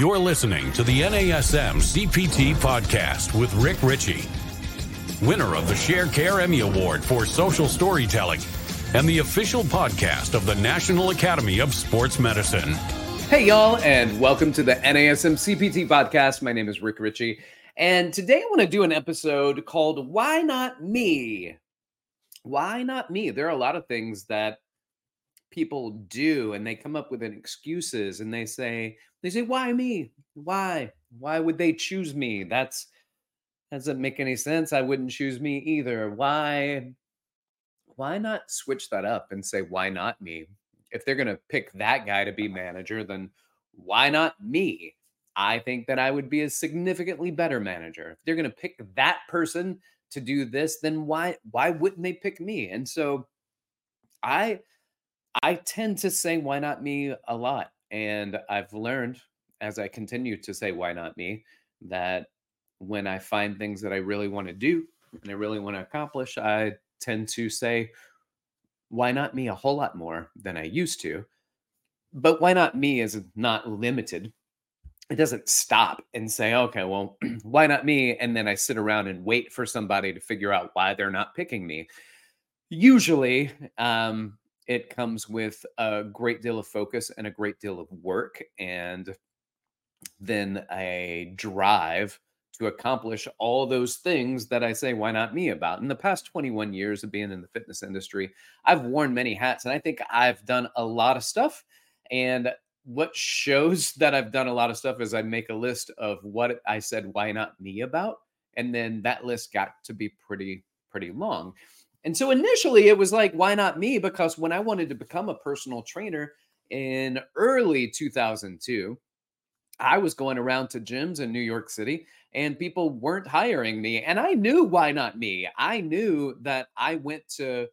You're listening to the NASM CPT podcast with Rick Richey, winner of the Sharecare Emmy Award for social storytelling and the official podcast of the National Academy of Sports Medicine. Hey, y'all, and welcome to the NASM CPT podcast. My name is Rick Richey, and today I want to do an episode called Why Not Me? Why not me? There are a lot of things that people do and they come up with excuses and they say they say why me? Why? Why would they choose me? That's doesn't make any sense i wouldn't choose me either. Why why not switch that up and say why not me? If they're to pick that guy to be manager then why not me? I think that i would be a significantly better manager. If they're to pick that person to do this then why why wouldn't they pick me? And so i I tend to say why not me? a lot. And I've learned as I continue to say why not me that when I find things that I really want to do and I really want to accomplish, I tend to say why not me a whole lot more than I used to. But why not me is not limited. It doesn't stop and say, okay, well, why not me? And then I sit around and wait for somebody to figure out why they're not picking me. Usually, um, it comes with a great deal of focus and a great deal of work and then a drive to accomplish all those things that I say, why not me about? In the past 21 years of being in the fitness industry, I've worn many hats and I think I've done a lot of stuff. And what shows that I've done a lot of stuff is I make a list of what I said, why not me about? And then that list got to be pretty, pretty long. And so initially it was like, why not me? Because when I wanted to become a personal trainer in early 2002, I was going around to gyms in New York City and people weren't hiring me. And I knew why not me. I knew that I went to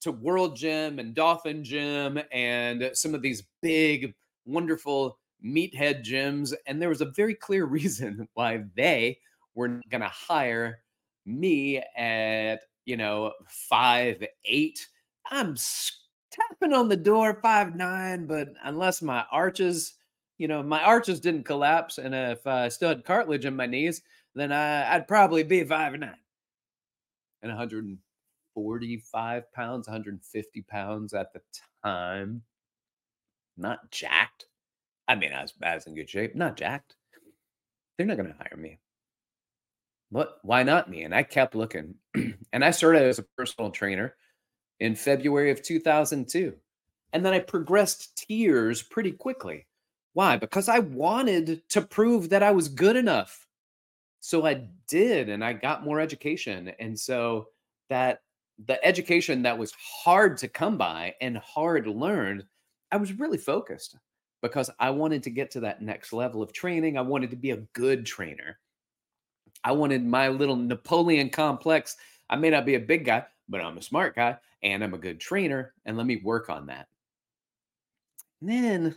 to World Gym and Dolphin Gym and some of these big, wonderful meathead gyms. And there was a very clear reason why they were going to hire me at you know, five eight. I'm tapping on the door five nine, but unless my arches, you know, my arches didn't collapse, and if I still had cartilage in my knees, then I, I'd probably be five nine and 145 pounds, 150 pounds at the time. Not jacked. I mean, I was, I was in good shape, not jacked. They're not going to hire me what? Why not me? And i kept looking and i started as a personal trainer in february of 2002 and then i progressed tiers pretty quickly. Why? Because i wanted to prove that i was good enough. So i did and i got more education and so that the education that was hard to come by and hard learned i was really focused because i wanted to get to that next level of training. I wanted to be a good trainer I wanted my little Napoleon complex. I may not be a big guy, but I'm a smart guy and I'm a good trainer. And let me work on that. And then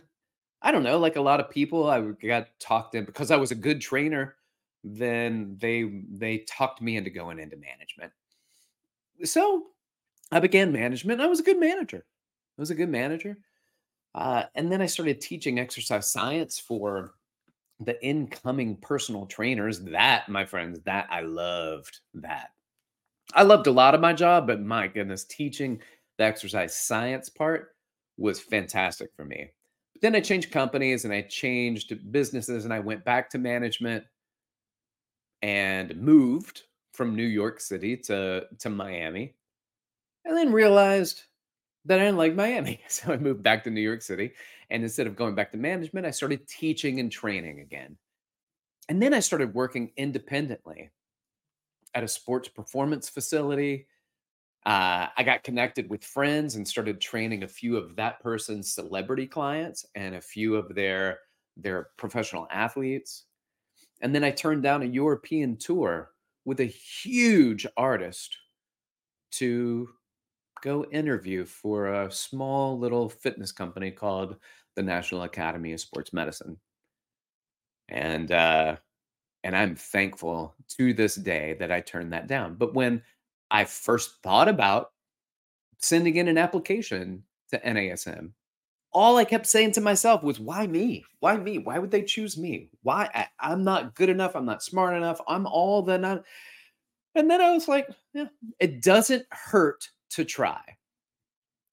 I don't know, like a lot of people, I got talked in because I was a good trainer. Then they they talked me into going into management. So I began management. I was a good manager. I was a good manager. Uh, and then I started teaching exercise science for the incoming personal trainers that my friends that i loved that. I loved a lot of my job but my goodness teaching the exercise science part was fantastic for me. But then i changed companies and i changed businesses and i went back to management and moved from new york city to to miami and then realized that I didn't like Miami. So I moved back to New York City. And instead of going back to management, I started teaching and training again. And then I started working independently at a sports performance facility. Uh, I got connected with friends and started training a few of that person's celebrity clients and a few of their their professional athletes. And then I turned down a European tour with a huge artist to go interview for a small little fitness company called the National Academy of Sports Medicine. And uh and I'm thankful to this day that I turned that down. But when I first thought about sending in an application to NASM, all I kept saying to myself was, why me? Why me? Why would they choose me? Why? I, am not good enough. I'm not smart enough. I'm all the not. And then I was like, yeah, it doesn't hurt to try.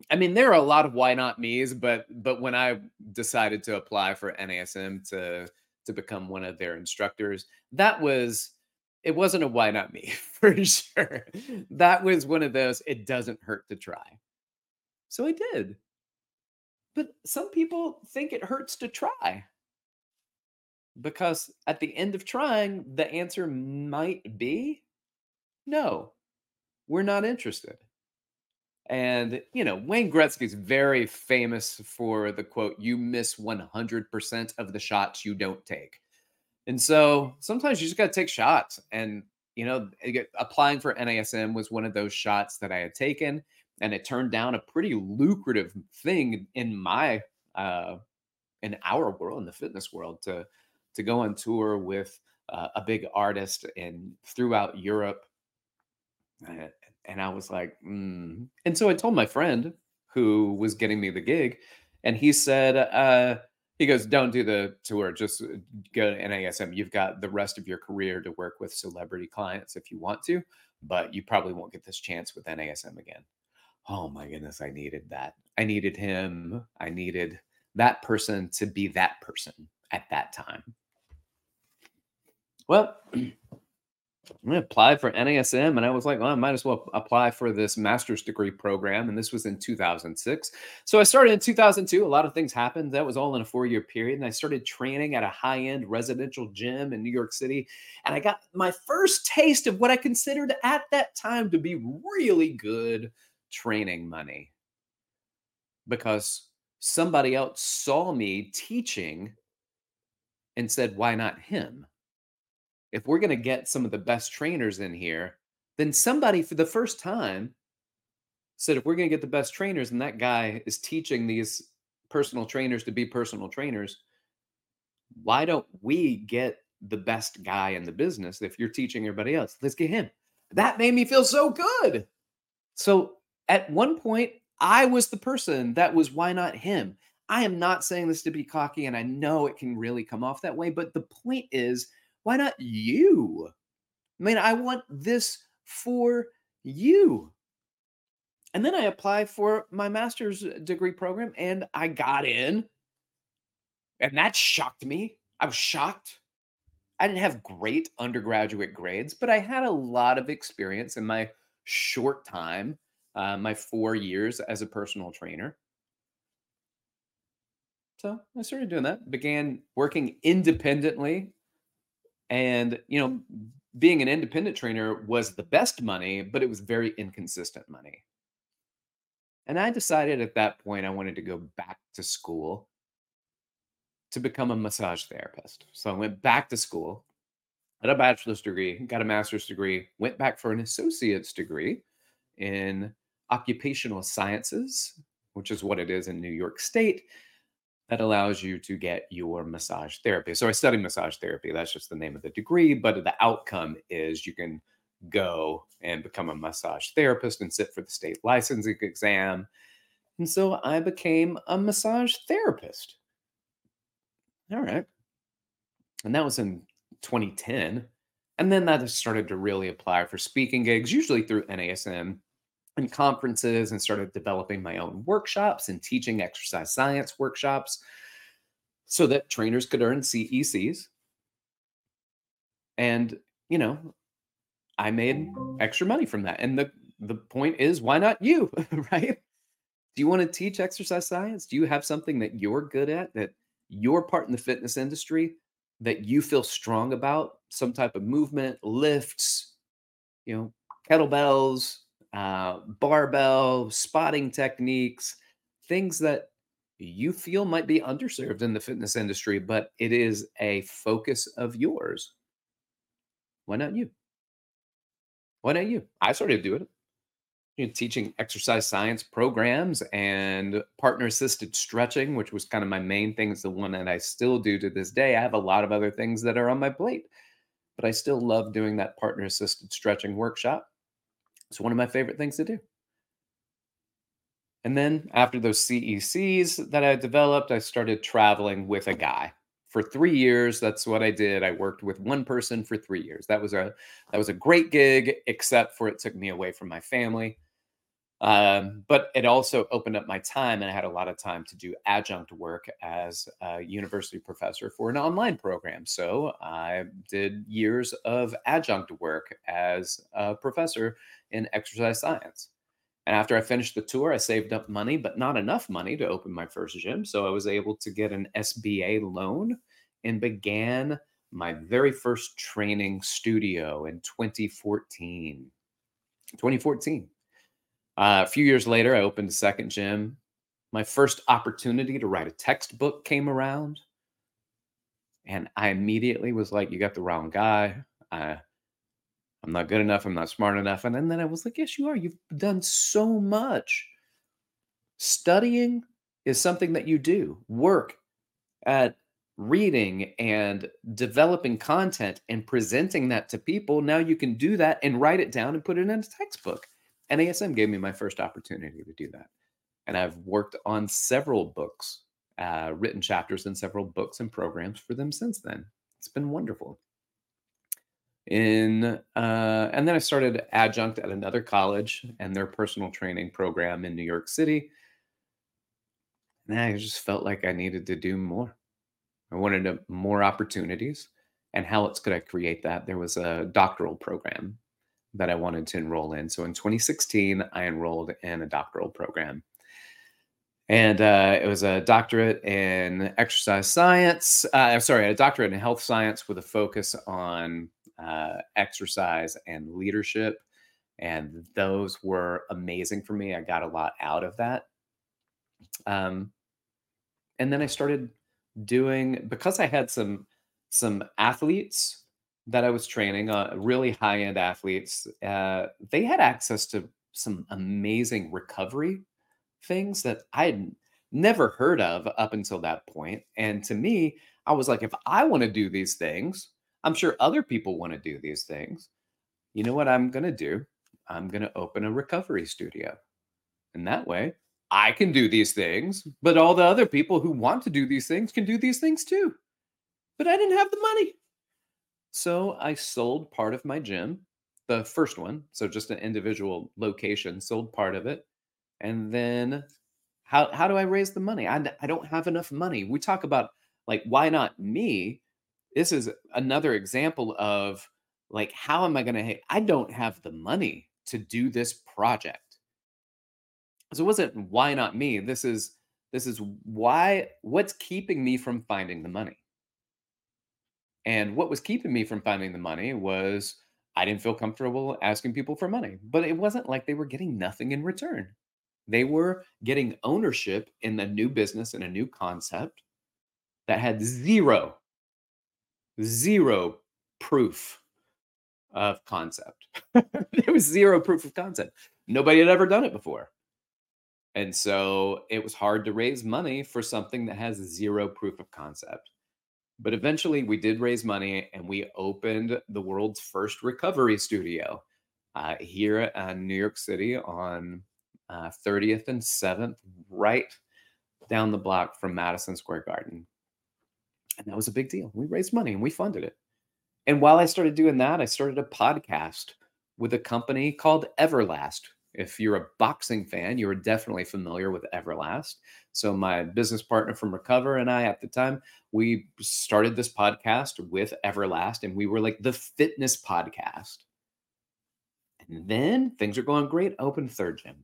I mean, there are a lot of why not me's, but but when I decided to apply for NASM to to become one of their instructors, that was it wasn't a why not me for sure. That was one of those it doesn't hurt to try. So I did. But some people think it hurts to try. Because at the end of trying, the answer might be no, we're not interested. And, you know, Wayne Gretzky is very famous for the quote, you miss 100% of the shots you don't take. And so sometimes you just got to take shots. And, you know, applying for NASM was one of those shots that I had taken. And it turned down a pretty lucrative thing in my, uh, in our world, in the fitness world, to to go on tour with uh, a big artist and throughout Europe. And I was like, mm. and so I told my friend who was getting me the gig, and he said, uh, he goes, don't do the tour, just uh, go to NASM. You've got the rest of your career to work with celebrity clients if you want to, but you probably won't get this chance with NASM again. Oh my goodness, I needed that. I needed him. I needed that person to be that person at that time. Well, I applied for NASM and I was like, well, I might as well apply for this master's degree program. And this was in 2006. So I started in 2002. A lot of things happened. That was all in a four year period. And I started training at a high end residential gym in New York City. And I got my first taste of what I considered at that time to be really good training money because somebody else saw me teaching and said, why not him? If we're going to get some of the best trainers in here, then somebody for the first time said, if we're going to get the best trainers and that guy is teaching these personal trainers to be personal trainers, why don't we get the best guy in the business if you're teaching everybody else? Let's get him. That made me feel so good. So at one point, I was the person that was, why not him? I am not saying this to be cocky, and I know it can really come off that way, but the point is, why not you? I mean, I want this for you. And then I applied for my master's degree program and I got in. And that shocked me. I was shocked. I didn't have great undergraduate grades, but I had a lot of experience in my short time, uh, my four years as a personal trainer. So I started doing that, began working independently and, you know, mm. being an independent trainer was the best money, but it was very inconsistent money. And I decided at that point I wanted to go back to school to become a massage therapist. So I went back to school, got a bachelor's degree, got a master's degree, went back for an associate's degree in occupational sciences, which is what it is in New York State that allows you to get your massage therapy. So I study massage therapy. That's just the name of the degree, but the outcome is you can go and become a massage therapist and sit for the state licensing exam. And so I became a massage therapist. All right. And that was in 2010. And then that started to really apply for speaking gigs, usually through NASM conferences and started developing my own workshops and teaching exercise science workshops so that trainers could earn CECs. And, you know, I made extra money from that. And the the point is why not you, right? Do you want to teach exercise science? Do you have something that you're good at that your part in the fitness industry that you feel strong about, some type of movement, lifts, you know, kettlebells, uh, barbell, spotting techniques, things that you feel might be underserved in the fitness industry, but it is a focus of yours. Why not you? Why not you? I started doing it. You know, teaching exercise science programs and partner assisted stretching, which was kind of my main thing. It's the one that I still do to this day. I have a lot of other things that are on my plate, but I still love doing that partner assisted stretching workshop. It's one of my favorite things to do. And then after those CECs that I developed, I started traveling with a guy for three years. That's what I did. I worked with one person for three years. That was a that was a great gig, except for it took me away from my family. Um, but it also opened up my time, and I had a lot of time to do adjunct work as a university professor for an online program. So I did years of adjunct work as a professor in exercise science. And after I finished the tour, I saved up money, but not enough money to open my first gym. So I was able to get an SBA loan and began my very first training studio in 2014. 2014. Uh, a few years later, I opened a second gym. My first opportunity to write a textbook came around. And I immediately was like, You got the wrong guy. I, I'm not good enough. I'm not smart enough. And then I was like, Yes, you are. You've done so much. Studying is something that you do, work at reading and developing content and presenting that to people. Now you can do that and write it down and put it in a textbook. NASM gave me my first opportunity to do that. And I've worked on several books, uh, written chapters in several books and programs for them since then. It's been wonderful. In uh, and then I started adjunct at another college and their personal training program in New York City. And I just felt like I needed to do more. I wanted a, more opportunities. And how else could I create that? There was a doctoral program that I wanted to enroll in. So in 2016, I enrolled in a doctoral program. And uh, it was a doctorate in exercise science. Uh, sorry, a doctorate in health science with a focus on uh, exercise and leadership. And those were amazing for me. I got a lot out of that. Um, and then I started doing because I had some some athletes that I was training, uh, really high end athletes, uh, they had access to some amazing recovery things that I had never heard of up until that point. And to me, I was like, if I want to do these things, I'm sure other people want to do these things. You know what I'm going to do? I'm going to open a recovery studio. And that way, I can do these things, but all the other people who want to do these things can do these things too. But I didn't have the money. So I sold part of my gym, the first one, so just an individual location, sold part of it. And then how how do I raise the money? I, I don't have enough money. We talk about like why not me? This is another example of like how am I going to I don't have the money to do this project. So it wasn't why not me? This is this is why what's keeping me from finding the money. And what was keeping me from finding the money was I didn't feel comfortable asking people for money, but it wasn't like they were getting nothing in return. They were getting ownership in a new business and a new concept that had zero, zero proof of concept. there was zero proof of concept. Nobody had ever done it before. And so it was hard to raise money for something that has zero proof of concept. But eventually, we did raise money and we opened the world's first recovery studio uh, here in New York City on uh, 30th and 7th, right down the block from Madison Square Garden. And that was a big deal. We raised money and we funded it. And while I started doing that, I started a podcast with a company called Everlast, if you're a boxing fan, you are definitely familiar with Everlast. So my business partner from Recover and I at the time, we started this podcast with Everlast and we were like the fitness podcast. And then things are going great. Open third gym.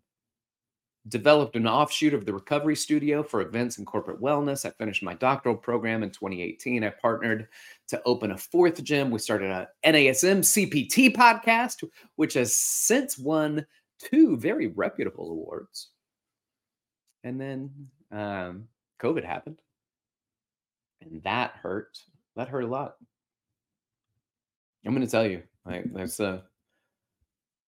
Developed an offshoot of the recovery studio for events and corporate wellness. I finished my doctoral program in 2018. I partnered to open a fourth gym. We started a NASM CPT podcast, which has since won two very reputable awards. And then um, COVID happened. And that hurt. That hurt a lot. I'm going to tell you, like, there's a,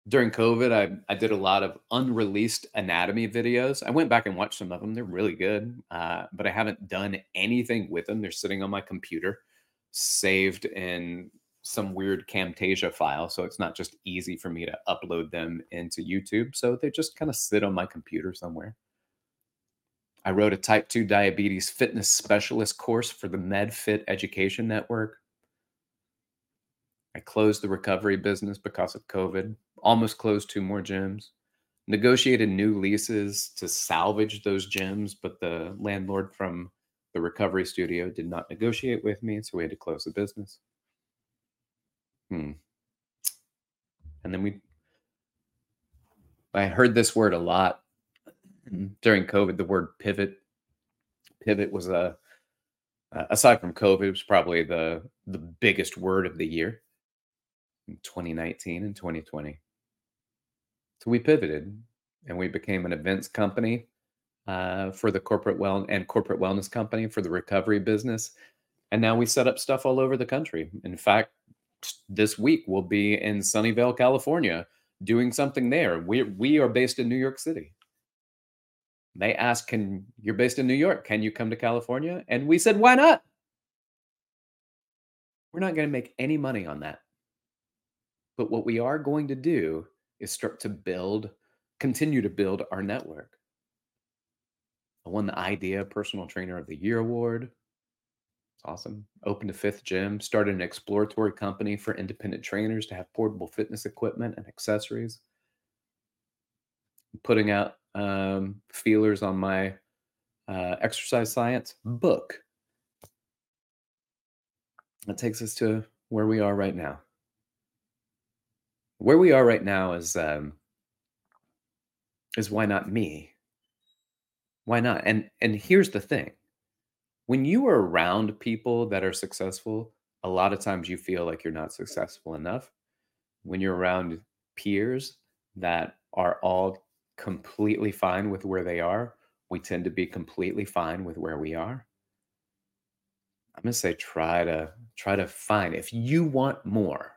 during COVID, I, I did a lot of unreleased anatomy videos. I went back and watched some of them. They're really good, uh, but I haven't done anything with them. They're sitting on my computer, saved in some weird Camtasia file, so it's not just easy for me to upload them into YouTube. So they just kind of sit on my computer somewhere. I wrote a type 2 diabetes fitness specialist course for the MedFit Education Network. I closed the recovery business because of COVID, almost closed two more gyms, negotiated new leases to salvage those gyms, but the landlord from the recovery studio did not negotiate with me, so we had to close the business. Hmm. And then we, I heard this word a lot during COVID, the word pivot. Pivot was a, aside from COVID, it was probably the the biggest word of the year in 2019 and 2020. So we pivoted and we became an events company uh, for the corporate well and corporate wellness company for the recovery business. And now we set up stuff all over the country. In fact, this week we'll be in Sunnyvale, California, doing something there. We we are based in New York City. They asked, "Can you're based in New York? Can you come to California?" And we said, "Why not?" We're not going to make any money on that. But what we are going to do is start to build, continue to build our network. I won the IDEA Personal Trainer of the Year award. Awesome. Opened a fifth gym, started an exploratory company for independent trainers to have portable fitness equipment and accessories. Putting out um, feelers on my uh, exercise science book. That takes us to where we are right now. Where we are right now is um, is why not me? Why not? And and here's the thing. When you are around people that are successful, a lot of times you feel like you're not successful enough. When you're around peers that are all completely fine with where they are, we tend to be completely fine with where we are. I'm going to say try to try to find if you want more.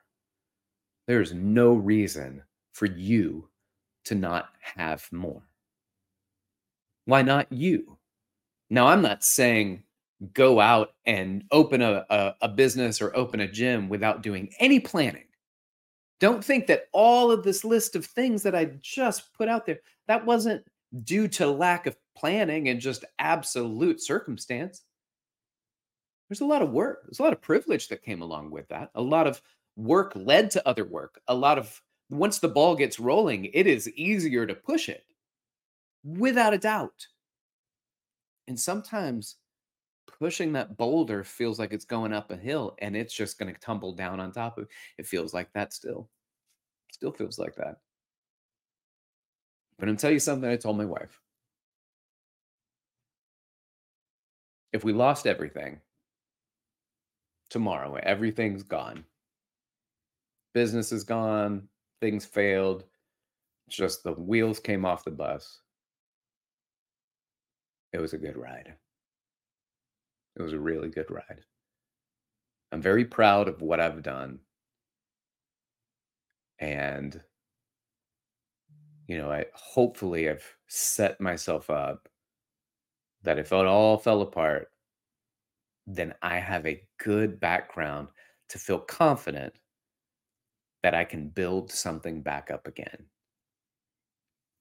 There's no reason for you to not have more. Why not you? Now, I'm not saying go out and open a, a, a, business or open a gym without doing any planning. Don't think that all of this list of things that I just put out there, that wasn't due to lack of planning and just absolute circumstance. There's a lot of work. There's a lot of privilege that came along with that. A lot of work led to other work. A lot of once the ball gets rolling, it is easier to push it without a doubt. And sometimes pushing that boulder feels like it's going up a hill and it's just going to tumble down on top of it feels like that still. Still feels like that. But i'm tell you something i told my wife. If we lost everything tomorrow everything's gone. Business is gone things failed just the wheels came off the bus. It was a good ride it was a really good ride. I'm very proud of what I've done. And you know, I hopefully I've set myself up that if it all fell apart, then I have a good background to feel confident that I can build something back up again.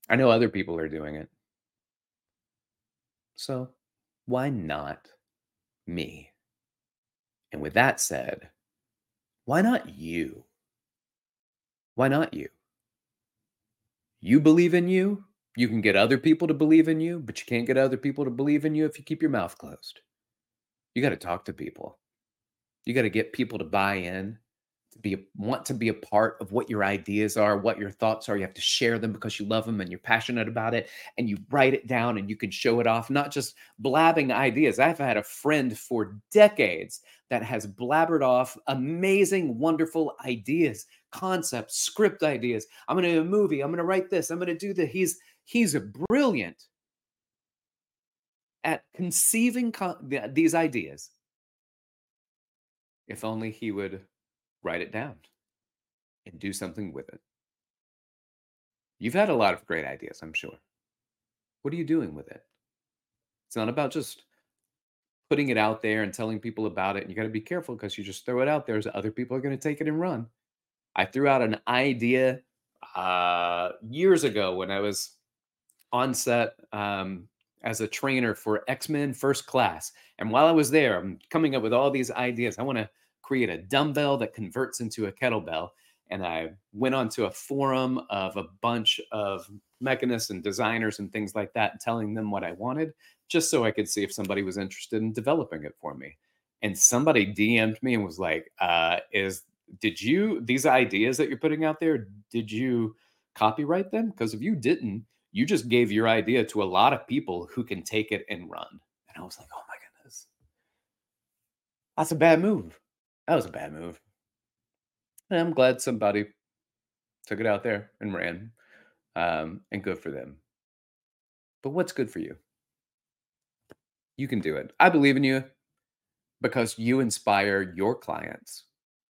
I know other people are doing it. So why not? Me. And with that said, why not you? Why not you? You believe in you. You can get other people to believe in you, but you can't get other people to believe in you if you keep your mouth closed. You got to talk to people. You got to get people to buy in be want to be a part of what your ideas are, what your thoughts are. You have to share them because you love them and you're passionate about it and you write it down and you can show it off, not just blabbing ideas. I've had a friend for decades that has blabbered off amazing, wonderful ideas, concepts, script ideas. I'm going to do a movie. I'm going to write this. I'm going to do that. He's he's a brilliant at conceiving con- these ideas. If only he would write it down and do something with it. You've had a lot of great ideas, I'm sure. What are you doing with it? It's not about just putting it out there and telling people about it. And you got to be careful because you just throw it out there, so other people are going to take it and run. I threw out an idea uh, years ago when I was on set um, as a trainer for X Men First Class. And while I was there, I'm coming up with all these ideas. I want to create a dumbbell that converts into a kettlebell. And I went onto a forum of a bunch of mechanists and designers and things like that, telling them what I wanted, just so I could see if somebody was interested in developing it for me. And somebody DM'd me and was like, uh, "Is did you these ideas that you're putting out there? Did you copyright them? Because if you didn't, you just gave your idea to a lot of people who can take it and run." And I was like, "Oh my goodness, that's a bad move. That was a bad move." And I'm glad somebody took it out there and ran, um, and good for them. But what's good for you? You can do it. I believe in you because you inspire your clients.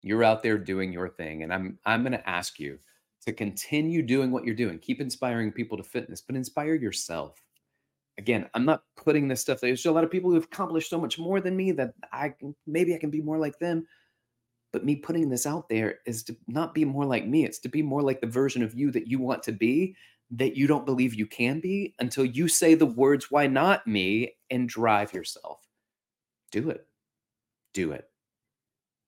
You're out there doing your thing, and I'm I'm going to ask you to continue doing what you're doing. Keep inspiring people to fitness, but inspire yourself. Again, I'm not putting this stuff. There. There's a lot of people who've accomplished so much more than me that I maybe I can be more like them. But me putting this out there is to not be more like me. It's to be more like the version of you that you want to be, that you don't believe you can be until you say the words, why not me, and drive yourself. Do it. Do it.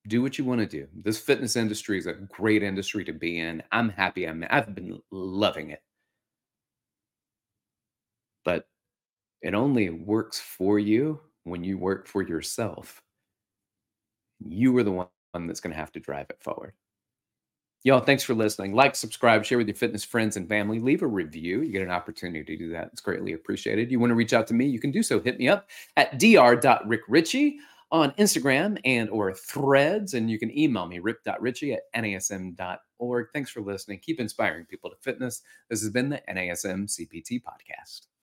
Do what you want to do. This fitness industry is a great industry to be in. I'm happy. I'm, I've been loving it. But it only works for you when you work for yourself. You are the one that's going to have to drive it forward. Y'all, thanks for listening. Like, subscribe, share with your fitness friends and family. Leave a review. You get an opportunity to do that. It's greatly appreciated. You want to reach out to me, you can do so. Hit me up at dr.rickrichey on Instagram and or threads. And you can email me, rip.richie at nasm.org. Thanks for listening. Keep inspiring people to fitness. This has been the NASM CPT podcast.